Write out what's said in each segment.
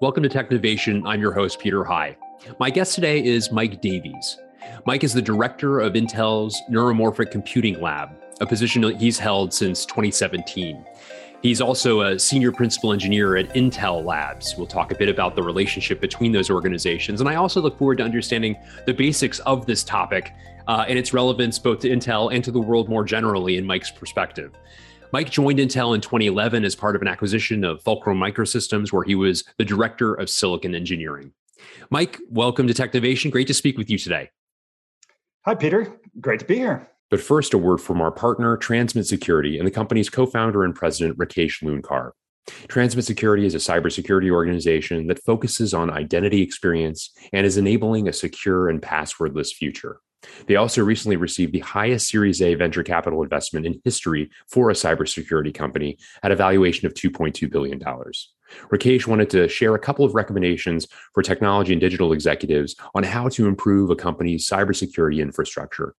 Welcome to Technovation. I'm your host, Peter High. My guest today is Mike Davies. Mike is the director of Intel's Neuromorphic Computing Lab, a position that he's held since 2017. He's also a senior principal engineer at Intel Labs. We'll talk a bit about the relationship between those organizations. And I also look forward to understanding the basics of this topic uh, and its relevance both to Intel and to the world more generally in Mike's perspective. Mike joined Intel in 2011 as part of an acquisition of Fulcrum Microsystems, where he was the director of silicon engineering. Mike, welcome to Technovation. Great to speak with you today. Hi, Peter. Great to be here. But first, a word from our partner, Transmit Security, and the company's co founder and president, Rakesh Loonkar. Transmit Security is a cybersecurity organization that focuses on identity experience and is enabling a secure and passwordless future. They also recently received the highest Series A venture capital investment in history for a cybersecurity company at a valuation of $2.2 billion. Rakesh wanted to share a couple of recommendations for technology and digital executives on how to improve a company's cybersecurity infrastructure.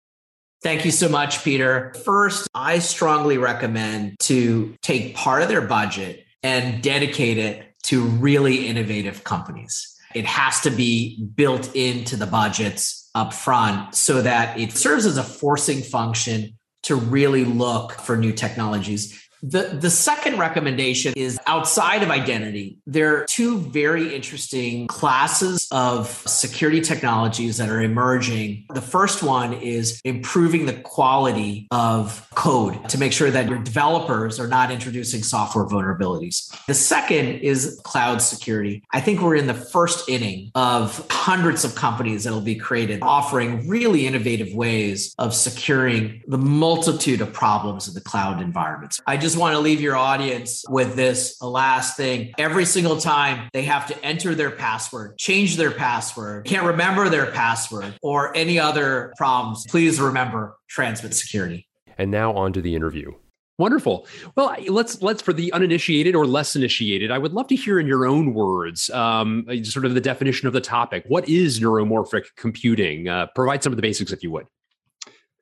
Thank you so much, Peter. First, I strongly recommend to take part of their budget and dedicate it to really innovative companies. It has to be built into the budgets up front so that it serves as a forcing function to really look for new technologies. The, the second recommendation is outside of identity. There are two very interesting classes of security technologies that are emerging. The first one is improving the quality of code to make sure that your developers are not introducing software vulnerabilities. The second is cloud security. I think we're in the first inning of hundreds of companies that will be created offering really innovative ways of securing the multitude of problems in the cloud environments. I just just want to leave your audience with this last thing. Every single time they have to enter their password, change their password, can't remember their password, or any other problems, please remember Transmit Security. And now on to the interview. Wonderful. Well, let's let's for the uninitiated or less initiated. I would love to hear in your own words, um, sort of the definition of the topic. What is neuromorphic computing? Uh, provide some of the basics, if you would.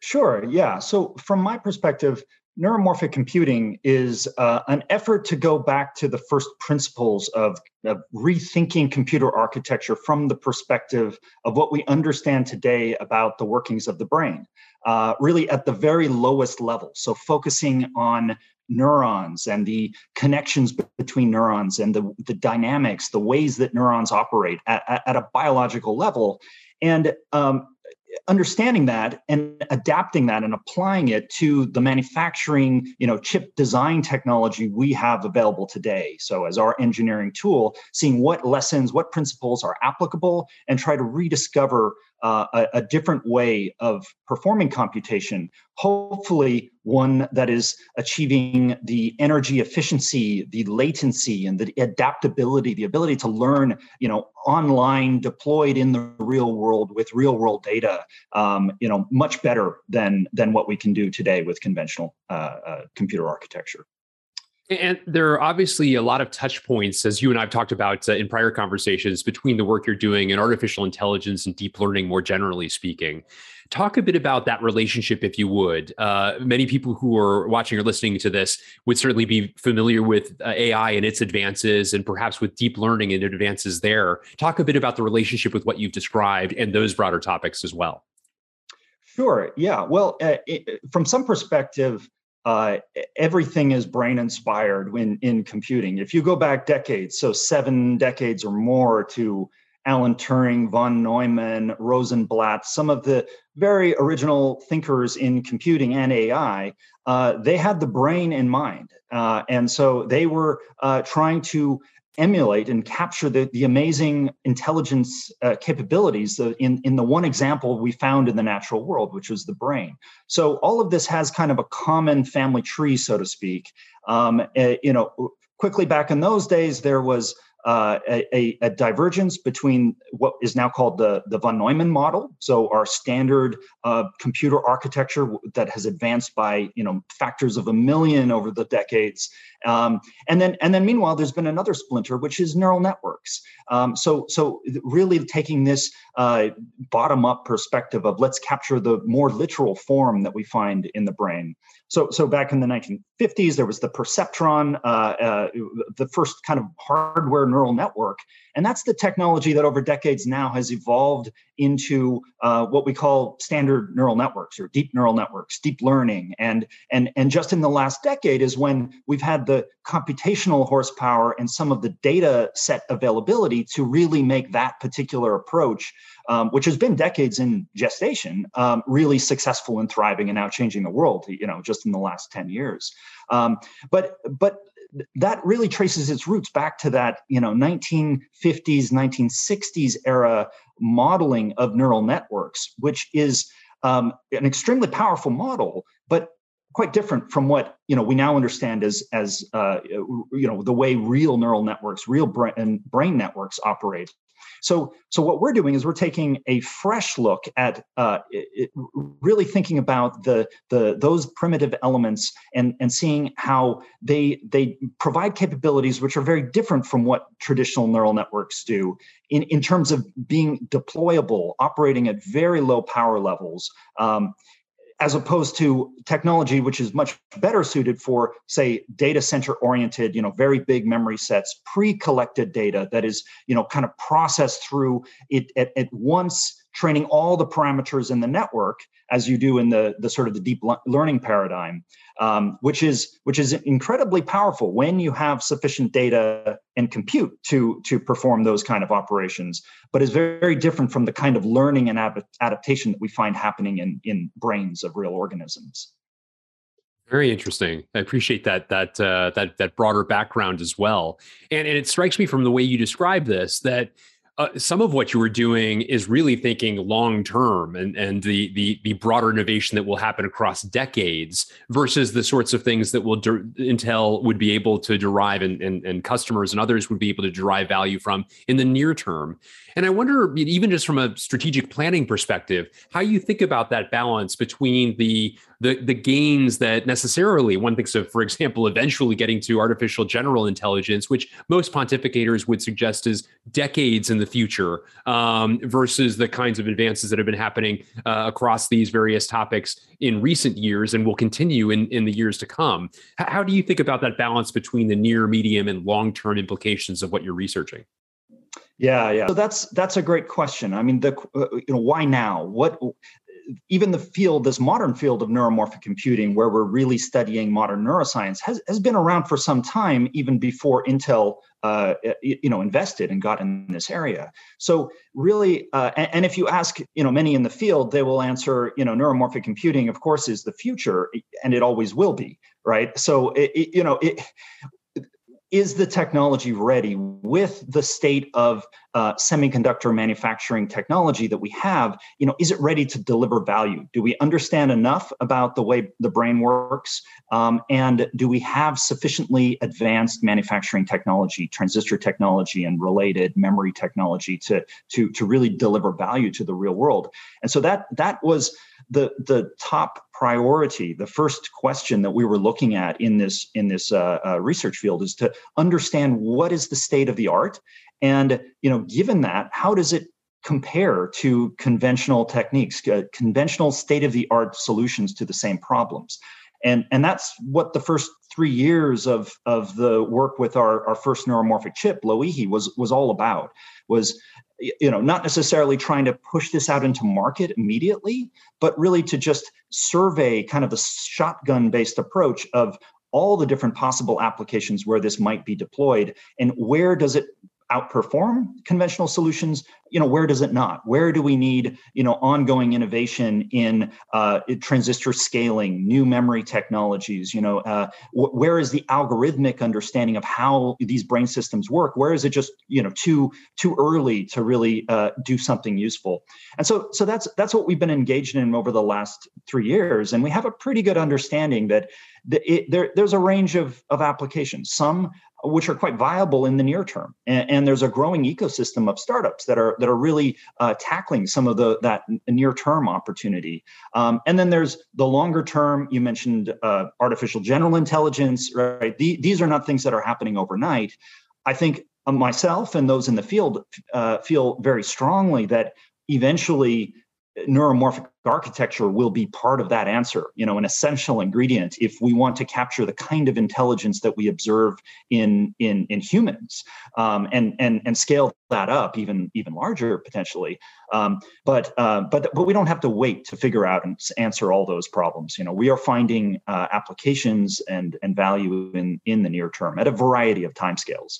Sure. Yeah. So, from my perspective, neuromorphic computing is uh, an effort to go back to the first principles of, of, rethinking computer architecture from the perspective of what we understand today about the workings of the brain, uh, really at the very lowest level. So, focusing on neurons and the connections between neurons and the, the dynamics, the ways that neurons operate at, at, a biological level. And um, understanding that and adapting that and applying it to the manufacturing you know chip design technology we have available today. So as our engineering tool seeing what lessons what principles are applicable and try to rediscover uh, a, a, different way of performing computation, hopefully one that is achieving the energy efficiency, the latency, and the adaptability, the ability to learn, you know, online, deployed in the real world with real world data, um, you know, much better than than what we can do today with conventional uh, uh, computer architecture. And there are obviously a lot of touch points, as you and I've talked about uh, in prior conversations, between the work you're doing and artificial intelligence and deep learning, more generally speaking. Talk a bit about that relationship, if you would. Uh, many people who are watching or listening to this would certainly be familiar with uh, AI and its advances, and perhaps with deep learning and advances there. Talk a bit about the relationship with what you've described and those broader topics as well. Sure. Yeah. Well, uh, it, from some perspective, uh, everything is brain inspired when in computing. If you go back decades, so seven decades or more to Alan Turing, von Neumann, Rosenblatt, some of the very original thinkers in computing and AI, uh, they had the brain in mind. Uh, and so they were uh, trying to emulate and capture the, the amazing intelligence uh, capabilities in, in the one example we found in the natural world, which was the brain. So all of this has kind of a common family tree, so to speak. Um, uh, you know, quickly back in those days, there was uh, a, a, divergence between what is now called the, the von Neumann model, so our standard uh, computer architecture that has advanced by you know factors of a million over the decades, um, and then and then meanwhile there's been another splinter which is neural networks. Um, so so really taking this uh, bottom up perspective of let's capture the more literal form that we find in the brain. So, so back in the 1950s, there was the perceptron, uh, uh, the first kind of hardware neural network. And that's the technology that over decades now has evolved into uh, what we call standard neural networks or deep neural networks, deep learning. And, and, and just in the last decade is when we've had the computational horsepower and some of the data set availability to really make that particular approach um, which has been decades in gestation, um, really successful and thriving and now changing the world. You know, just in the last ten years. Um, but but that really traces its roots back to that you know 1950s 1960s era modeling of neural networks which is um, an extremely powerful model but quite different from what you know we now understand as as uh, you know the way real neural networks real brain, brain networks operate so, so what we're doing is we're taking a fresh look at uh, it, really thinking about the the those primitive elements and and seeing how they they provide capabilities which are very different from what traditional neural networks do in in terms of being deployable, operating at very low power levels. Um, as opposed to technology which is much better suited for say data center oriented you know very big memory sets pre-collected data that is you know kind of processed through it at, at once training all the parameters in the network as you do in the, the sort of the deep learning paradigm, um, which is which is incredibly powerful when you have sufficient data and compute to to perform those kind of operations, but is very, very different from the kind of learning and adaptation that we find happening in in brains of real organisms. Very interesting. I appreciate that that uh, that that broader background as well, and and it strikes me from the way you describe this that uh, some of what you were doing is really thinking long term and and the the the broader innovation that will happen across decades versus the sorts of things that will de- Intel would be able to derive and, and and customers and others would be able to derive value from in the near term. And I wonder, even just from a strategic planning perspective, how you think about that balance between the the the gains that necessarily one thinks of, for example, eventually getting to artificial general intelligence, which most pontificators would suggest is decades in the future, um, versus the kinds of advances that have been happening uh, across these various topics in recent years and will continue in in the years to come. H- how do you think about that balance between the near, medium, and long term implications of what you're researching? Yeah, yeah. So that's that's a great question. I mean, the uh, you know why now? What even the field, this modern field of neuromorphic computing, where we're really studying modern neuroscience, has, has been around for some time, even before Intel, uh, you know, invested and got in this area. So really, uh, and, and, if you ask, you know, many in the field, they will answer, you know, neuromorphic computing, of course, is the future, and it always will be, right? So, it, it, you know, it, is the technology ready with the state of uh, semiconductor manufacturing technology that we have? You know is it ready to deliver value? Do we understand enough about the way the brain works? Um, and do we have sufficiently advanced manufacturing technology transistor technology and related memory technology to to to really deliver value to the real world? And so that that was the the top priority the first question that we were looking at in this in this uh, uh, research field is to understand what is the state of the art? And you know given that how does it compare to conventional techniques uh, conventional state of the art solutions to the same problems and and that's what the first three years of of the work with our our first neuromorphic chip loihi was was all about was you know not necessarily trying to push this out into market immediately but really to just survey kind of a shotgun based approach of all the different possible applications where this might be deployed and where does it outperform conventional solutions you know where does it not? Where do we need you know ongoing innovation in uh, transistor scaling new memory technologies you know uh, wh- where is the algorithmic understanding of how these brain systems work? Where is it just you know too too early to really uh, do something useful? And so so that's that's what we've been engaged in over the last three years and we have a pretty good understanding that the, it, there, there's a range of, of applications. Some which are quite viable in the near term. And, and, there's a growing ecosystem of startups that are that are really uh, tackling some of the that near term opportunity. Um, and then there's the longer term. You mentioned uh, artificial general intelligence, right? The, these are not things that are happening overnight. I think uh, myself and those in the field uh, feel very strongly that eventually neuromorphic architecture will be part of that answer you know an essential ingredient if we want to capture the kind of intelligence that we observe in in in humans um, and and and scale that up even even larger potentially. Um, but uh, but but we don't have to wait to figure out and answer all those problems. You know we are finding uh, applications and and value in in the near term at a variety of timescales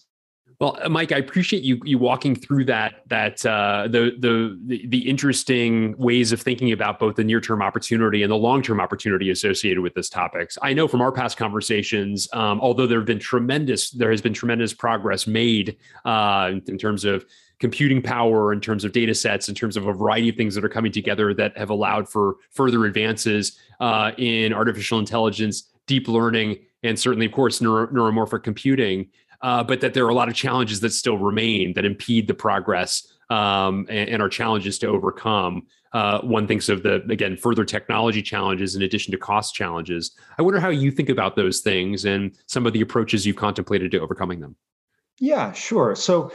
well, uh, Mike, I appreciate you you walking through that that uh, the, the the interesting ways of thinking about both the near term opportunity and the long term opportunity associated with this topics. I know from our past conversations, um, although there have been tremendous there has been tremendous progress made uh, in, in terms of computing power, in terms of data sets, in terms of a variety of things that are coming together that have allowed for further advances uh, in artificial intelligence, deep learning, and certainly, of course, neuro- neuromorphic computing uh, but that there are a lot of challenges that still remain that impede the progress um, and, and, are challenges to overcome. Uh, one thinks of the again further technology challenges in addition to cost challenges. I wonder how you think about those things and some of the approaches you've contemplated to overcoming them. Yeah, sure. So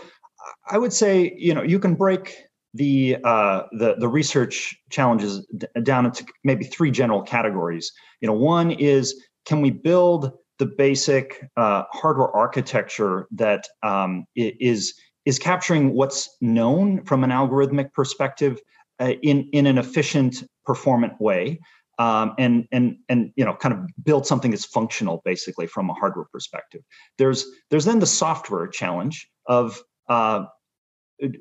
I would say you know you can break the uh, the the research challenges d- down into maybe three general categories. You know, one is can we build the basic uh, hardware architecture that um, is is capturing what's known from an algorithmic perspective uh, in in an efficient, performant way, um, and and and you know, kind of build something that's functional, basically from a hardware perspective. There's there's then the software challenge of uh,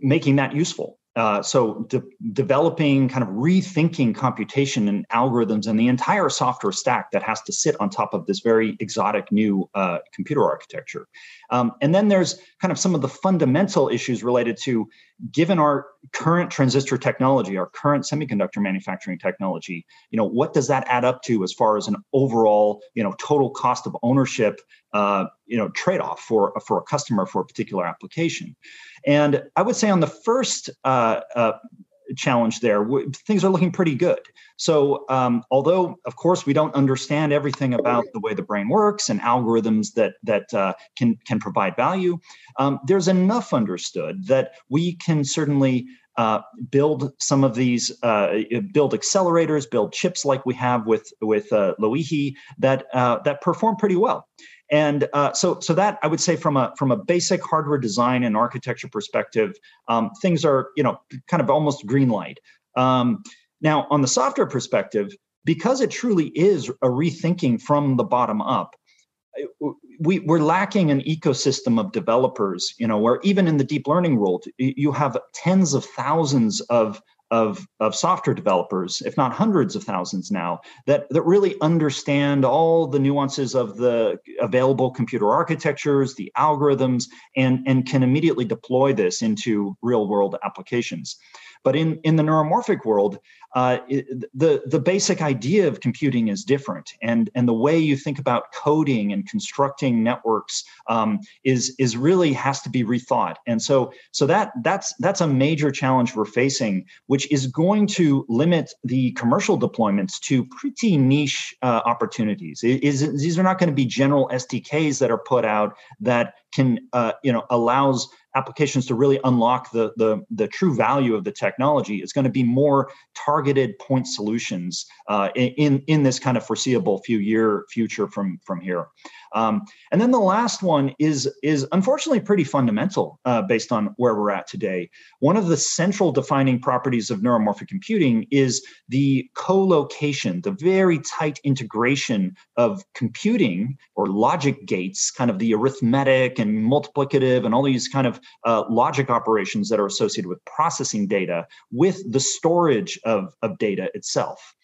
making that useful uh, so de- developing kind of rethinking computation and algorithms and the entire software stack that has to sit on top of this very exotic new uh, computer architecture. Um, and then there's kind of some of the fundamental issues related to given our current transistor technology our current semiconductor manufacturing technology you know what does that add up to as far as an overall you know total cost of ownership uh, you know trade-off for for a customer for a particular application and I would say on the first uh, uh, challenge there, things are looking pretty good. So, um, although of course we don't understand everything about the way the brain works and algorithms that that uh, can can provide value, um, there's enough understood that we can certainly uh, build some of these, uh, build accelerators, build chips like we have with with uh, Loihi that uh, that perform pretty well. And uh, so, so that I would say from a from a basic hardware design and architecture perspective, um, things are you know kind of almost green light. Um, now, on the software perspective, because it truly is a rethinking from the bottom up, we, we're lacking an ecosystem of developers. You know, where even in the deep learning world, you have tens of thousands of of, of software developers, if not hundreds of thousands now, that, that really understand all the nuances of the available computer architectures, the algorithms, and, and can immediately deploy this into real world applications. But in, in the neuromorphic world, uh, it, the, the basic idea of computing is different. And, and the way you think about coding and constructing networks um, is, is really has to be rethought. And so, so that, that's, that's a major challenge we're facing, which is going to limit the commercial deployments to pretty niche uh, opportunities. It is, these are not going to be general SDKs that are put out that can, uh, you know, allows applications to really unlock the, the, the true value of the technology is going to be more targeted point solutions uh, in, in this kind of foreseeable few year future from, from here. Um, and then the last one is, is unfortunately pretty fundamental uh, based on where we're at today. One of the central defining properties of neuromorphic computing is the co-location, the very tight integration of computing or logic gates, kind of the arithmetic and multiplicative and all these kind of uh, logic operations that are associated with processing data with the storage of, of data itself.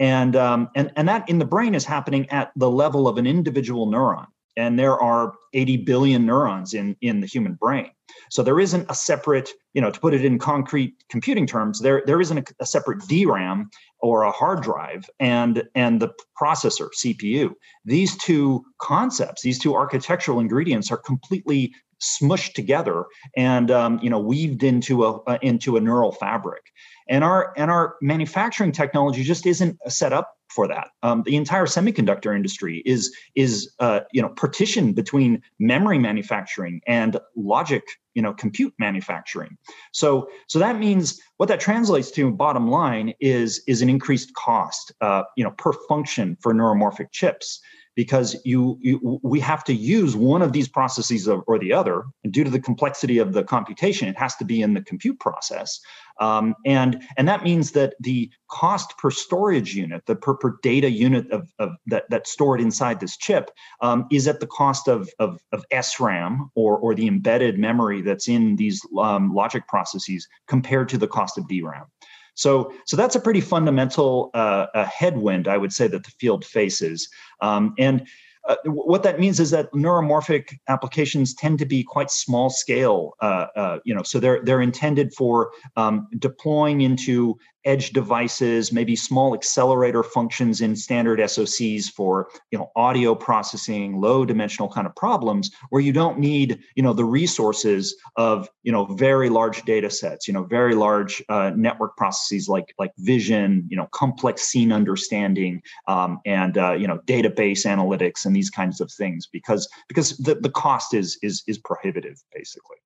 And, um, and, and that in the brain is happening at the level of an individual neuron. And there are 80 billion neurons in, in the human brain. So there isn't a separate, you know, to put it in concrete computing terms, there, there isn't a, a separate DRAM or a hard drive and, and the processor, CPU. These two concepts, these two architectural ingredients are completely smushed together and um, you know weaved into a uh, into a neural fabric and our and our manufacturing technology just isn't set up for that. Um, the entire semiconductor industry is is uh, you know partitioned between memory manufacturing and logic you know compute manufacturing. So so that means what that translates to bottom line is is an increased cost uh, you know per function for neuromorphic chips because you, you, we have to use one of these processes or the other and due to the complexity of the computation it has to be in the compute process um, and and that means that the cost per storage unit the per, per data unit of, of that that's stored inside this chip um, is at the cost of, of, of SRAM or, or the embedded memory that's in these um, logic processes compared to the cost of DRAM. So, so that's a pretty fundamental uh, a headwind, I would say, that the field faces. Um, and uh, what that means is that neuromorphic applications tend to be quite small scale. Uh, uh, you know, so they're they're intended for um, deploying into edge devices, maybe small accelerator functions in standard SOCs for you know audio processing, low dimensional kind of problems where you don't need you know the resources of you know very large data sets, you know very large uh, network processes like like vision, you know complex scene understanding, um, and uh, you know database analytics and these kinds of things because because the, the cost is is is prohibitive basically.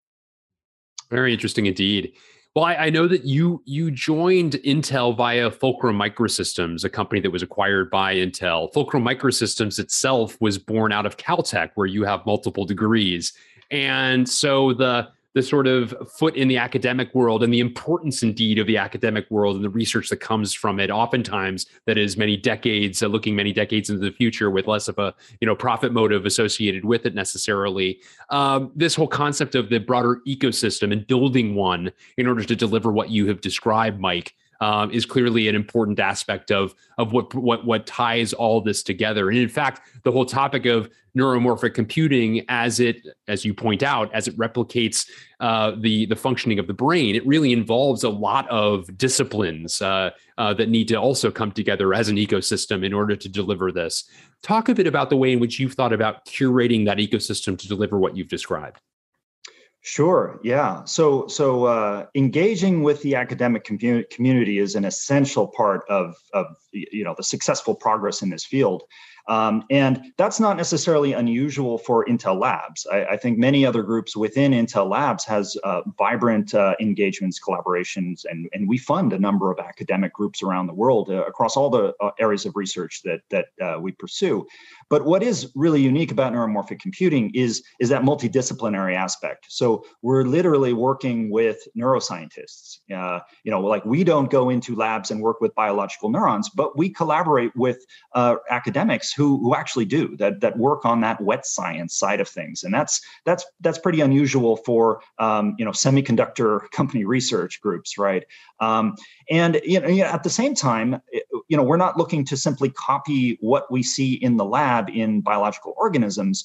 Very interesting indeed. Well, I, I, know that you you joined Intel via Fulcrum Microsystems, a company that was acquired by Intel. Fulcrum Microsystems itself was born out of Caltech, where you have multiple degrees, and so the the sort of foot in the academic world and the importance indeed of the academic world and the research that comes from it oftentimes that is many decades uh, looking many decades into the future with less of a you know profit motive associated with it necessarily. Um, this whole concept of the broader ecosystem and building one in order to deliver what you have described mike um, is clearly an important aspect of of what what what ties all this together. And in fact, the whole topic of neuromorphic computing, as it as you point out, as it replicates uh, the the functioning of the brain, it really involves a lot of disciplines uh, uh, that need to also come together as an ecosystem in order to deliver this. Talk a bit about the way in which you've thought about curating that ecosystem to deliver what you've described. Sure. Yeah. So so uh, engaging with the academic community community is an essential part of of you know the successful progress in this field. Um, and that's not necessarily unusual for Intel Labs. I, I, think many other groups within Intel Labs has uh, vibrant uh, engagements, collaborations, and, and we fund a number of academic groups around the world uh, across all the uh, areas of research that, that uh, we pursue. But what is really unique about neuromorphic computing is, is that multidisciplinary aspect. So we're literally working with neuroscientists. Uh, you know, like we don't go into labs and work with biological neurons, but we collaborate with academics who who actually do that that work on that wet science side of things, and that's that's that's pretty unusual for um, you know semiconductor company research groups, right? Um, and you know, at the same time, you know, we're not looking to simply copy what we see in the lab in biological organisms.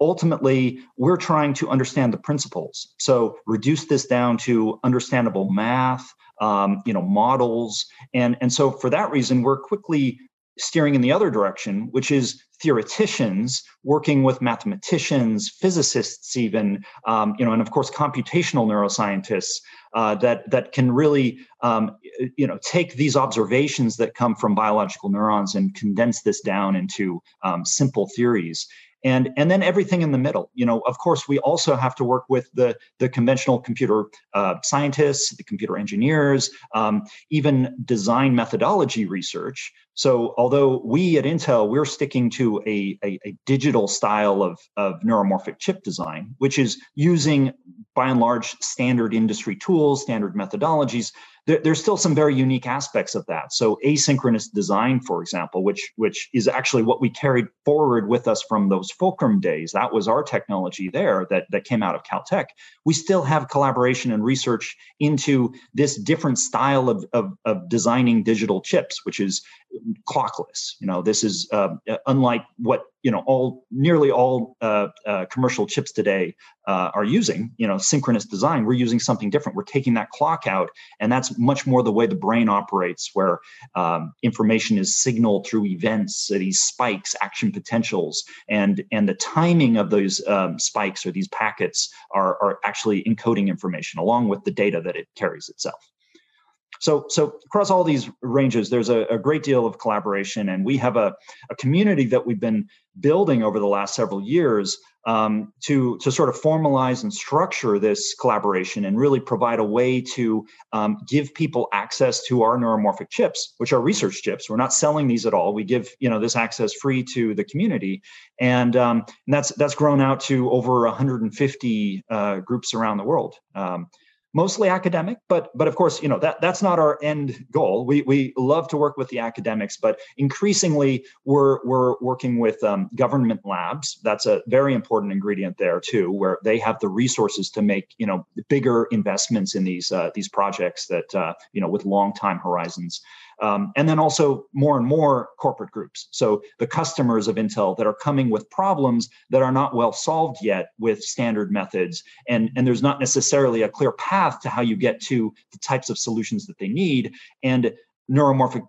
Ultimately we're trying to understand the principles. So reduce this down to understandable math um, you know models. And and so for that reason we're quickly steering in the other direction, which is theoreticians working with mathematicians, physicists, even, um, you know, and of course computational neuroscientists uh, that that can really, um, you know, take these observations that come from biological neurons and condense this down into um, simple theories. And and then everything in the middle. You know of course we also have to work with the the conventional computer uh, scientists the computer engineers um, even design methodology research so although we at intel we're sticking to a, a, a digital style of, of neuromorphic chip design which is using by and large standard industry tools standard methodologies there, there's still some very unique aspects of that. So asynchronous design, for example, which which is actually what we carried forward with us from those Fulcrum days. That was our technology there that that came out of Caltech. We still have collaboration and research into this different style of of, of designing digital chips, which is clockless. You know, this is uh, unlike what you know all nearly all uh, uh, commercial chips today uh, are using. You know, synchronous design. We're using something different. We're taking that clock out, and that's much more the way the brain operates, where um, information is signaled through events, these spikes, action potentials, and and the timing of those um, spikes or these packets are are actually encoding information along with the data that it carries itself. So, so across all these ranges, there's a, a great deal of collaboration, and we have a, a community that we've been building over the last several years um, to to sort of formalize and structure this collaboration and really provide a way to um, give people access to our neuromorphic chips, which are research chips. We're not selling these at all. We give you know this access free to the community, and, um, and that's that's grown out to over 150 uh, groups around the world. Um, mostly academic but but of course you know that that's not our end goal. We we love to work with the academics but increasingly we're we're working with um, government labs. That's a very important ingredient there too where they have the resources to make you know bigger investments in these uh, these projects that uh, you know with long time horizons um, and then also more and more corporate groups. So the customers of Intel that are coming with problems that are not well solved yet with standard methods. And, and there's not necessarily a clear path to how you get to the types of solutions that they need. And neuromorphic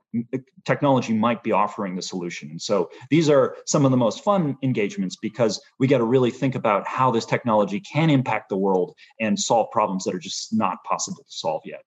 technology might be offering the solution. And so these are some of the most fun engagements because we got to really think about how this technology can impact the world and solve problems that are just not possible to solve yet.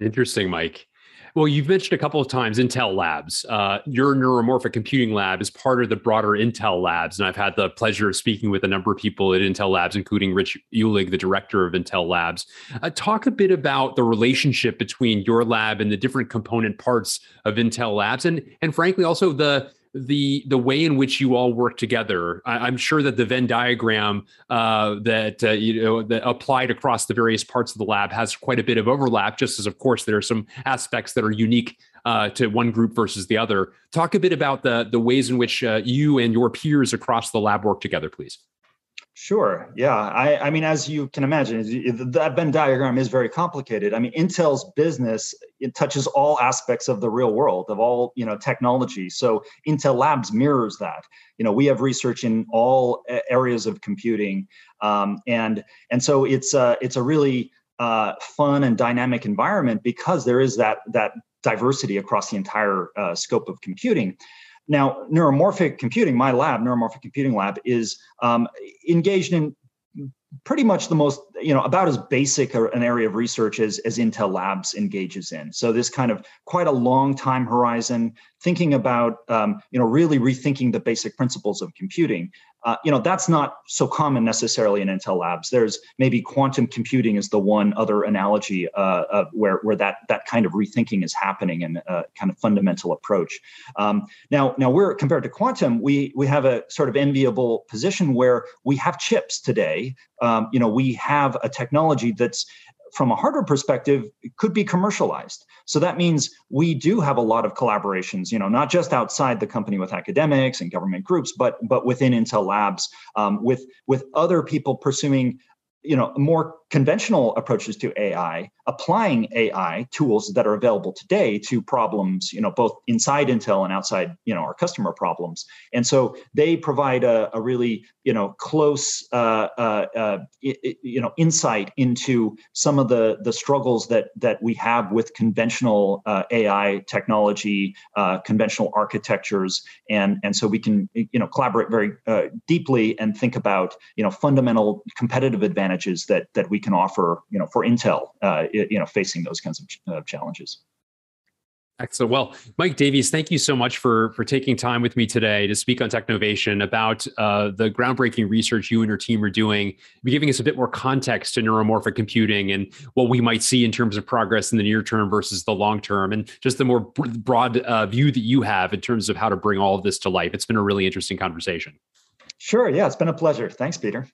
Interesting, Mike. Well, you've mentioned a couple of times Intel Labs. Uh, your neuromorphic computing lab is part of the broader Intel Labs, and I've had the pleasure of speaking with a number of people at Intel Labs, including Rich Uhlig, the director of Intel Labs. Uh, talk a bit about the relationship between your lab and the different component parts of Intel Labs, and and frankly also the the the way in which you all work together. I, am sure that the Venn diagram uh, that uh, you know that applied across the various parts of the lab has quite a bit of overlap. Just as, of course, there are some aspects that are unique uh, to one group versus the other. Talk a bit about the the ways in which uh, you and your peers across the lab work together, please. Sure. Yeah. I, I mean, as you can imagine, that Venn diagram is very complicated. I mean, Intel's business it touches all aspects of the real world of all you know technology. So Intel Labs mirrors that. You know, we have research in all areas of computing, um, and and so it's a it's a really uh, fun and dynamic environment because there is that that diversity across the entire uh, scope of computing. Now, neuromorphic computing, my lab, neuromorphic computing lab, is um, engaged in pretty much the most you know about as basic an area of research as, as intel labs engages in. So this kind of quite a long time horizon thinking about um, you know really rethinking the basic principles of computing uh, you know that's not so common necessarily in intel labs. There's maybe quantum computing is the one other analogy uh, where where that that kind of rethinking is happening and a kind of fundamental approach. Um, now now we're compared to quantum we we have a sort of enviable position where we have chips today. Um, you know we have a technology that's from a hardware perspective could be commercialized. So that means we do have a lot of collaborations you know not just outside the company with academics and government groups but but within intel labs um, with with other people pursuing you know more conventional approaches to ai applying ai tools that are available today to problems you know both inside intel and outside you know our customer problems. And so they provide a, a really you know close uh, uh, uh, you know insight into some of the the struggles that that we have with conventional uh, ai technology uh, conventional architectures. And and so we can you know collaborate very uh, deeply and think about you know fundamental competitive advantages that that we can offer, you know, for Intel, uh, you know, facing those kinds of uh, challenges. Excellent. Well, Mike Davies, thank you so much for for taking time with me today to speak on Technovation about uh, the groundbreaking research you and your team are doing, giving us a bit more context to neuromorphic computing and what we might see in terms of progress in the near term versus the long term, and just the more broad uh, view that you have in terms of how to bring all of this to life. It's been a really interesting conversation. Sure. Yeah, it's been a pleasure. Thanks, Peter.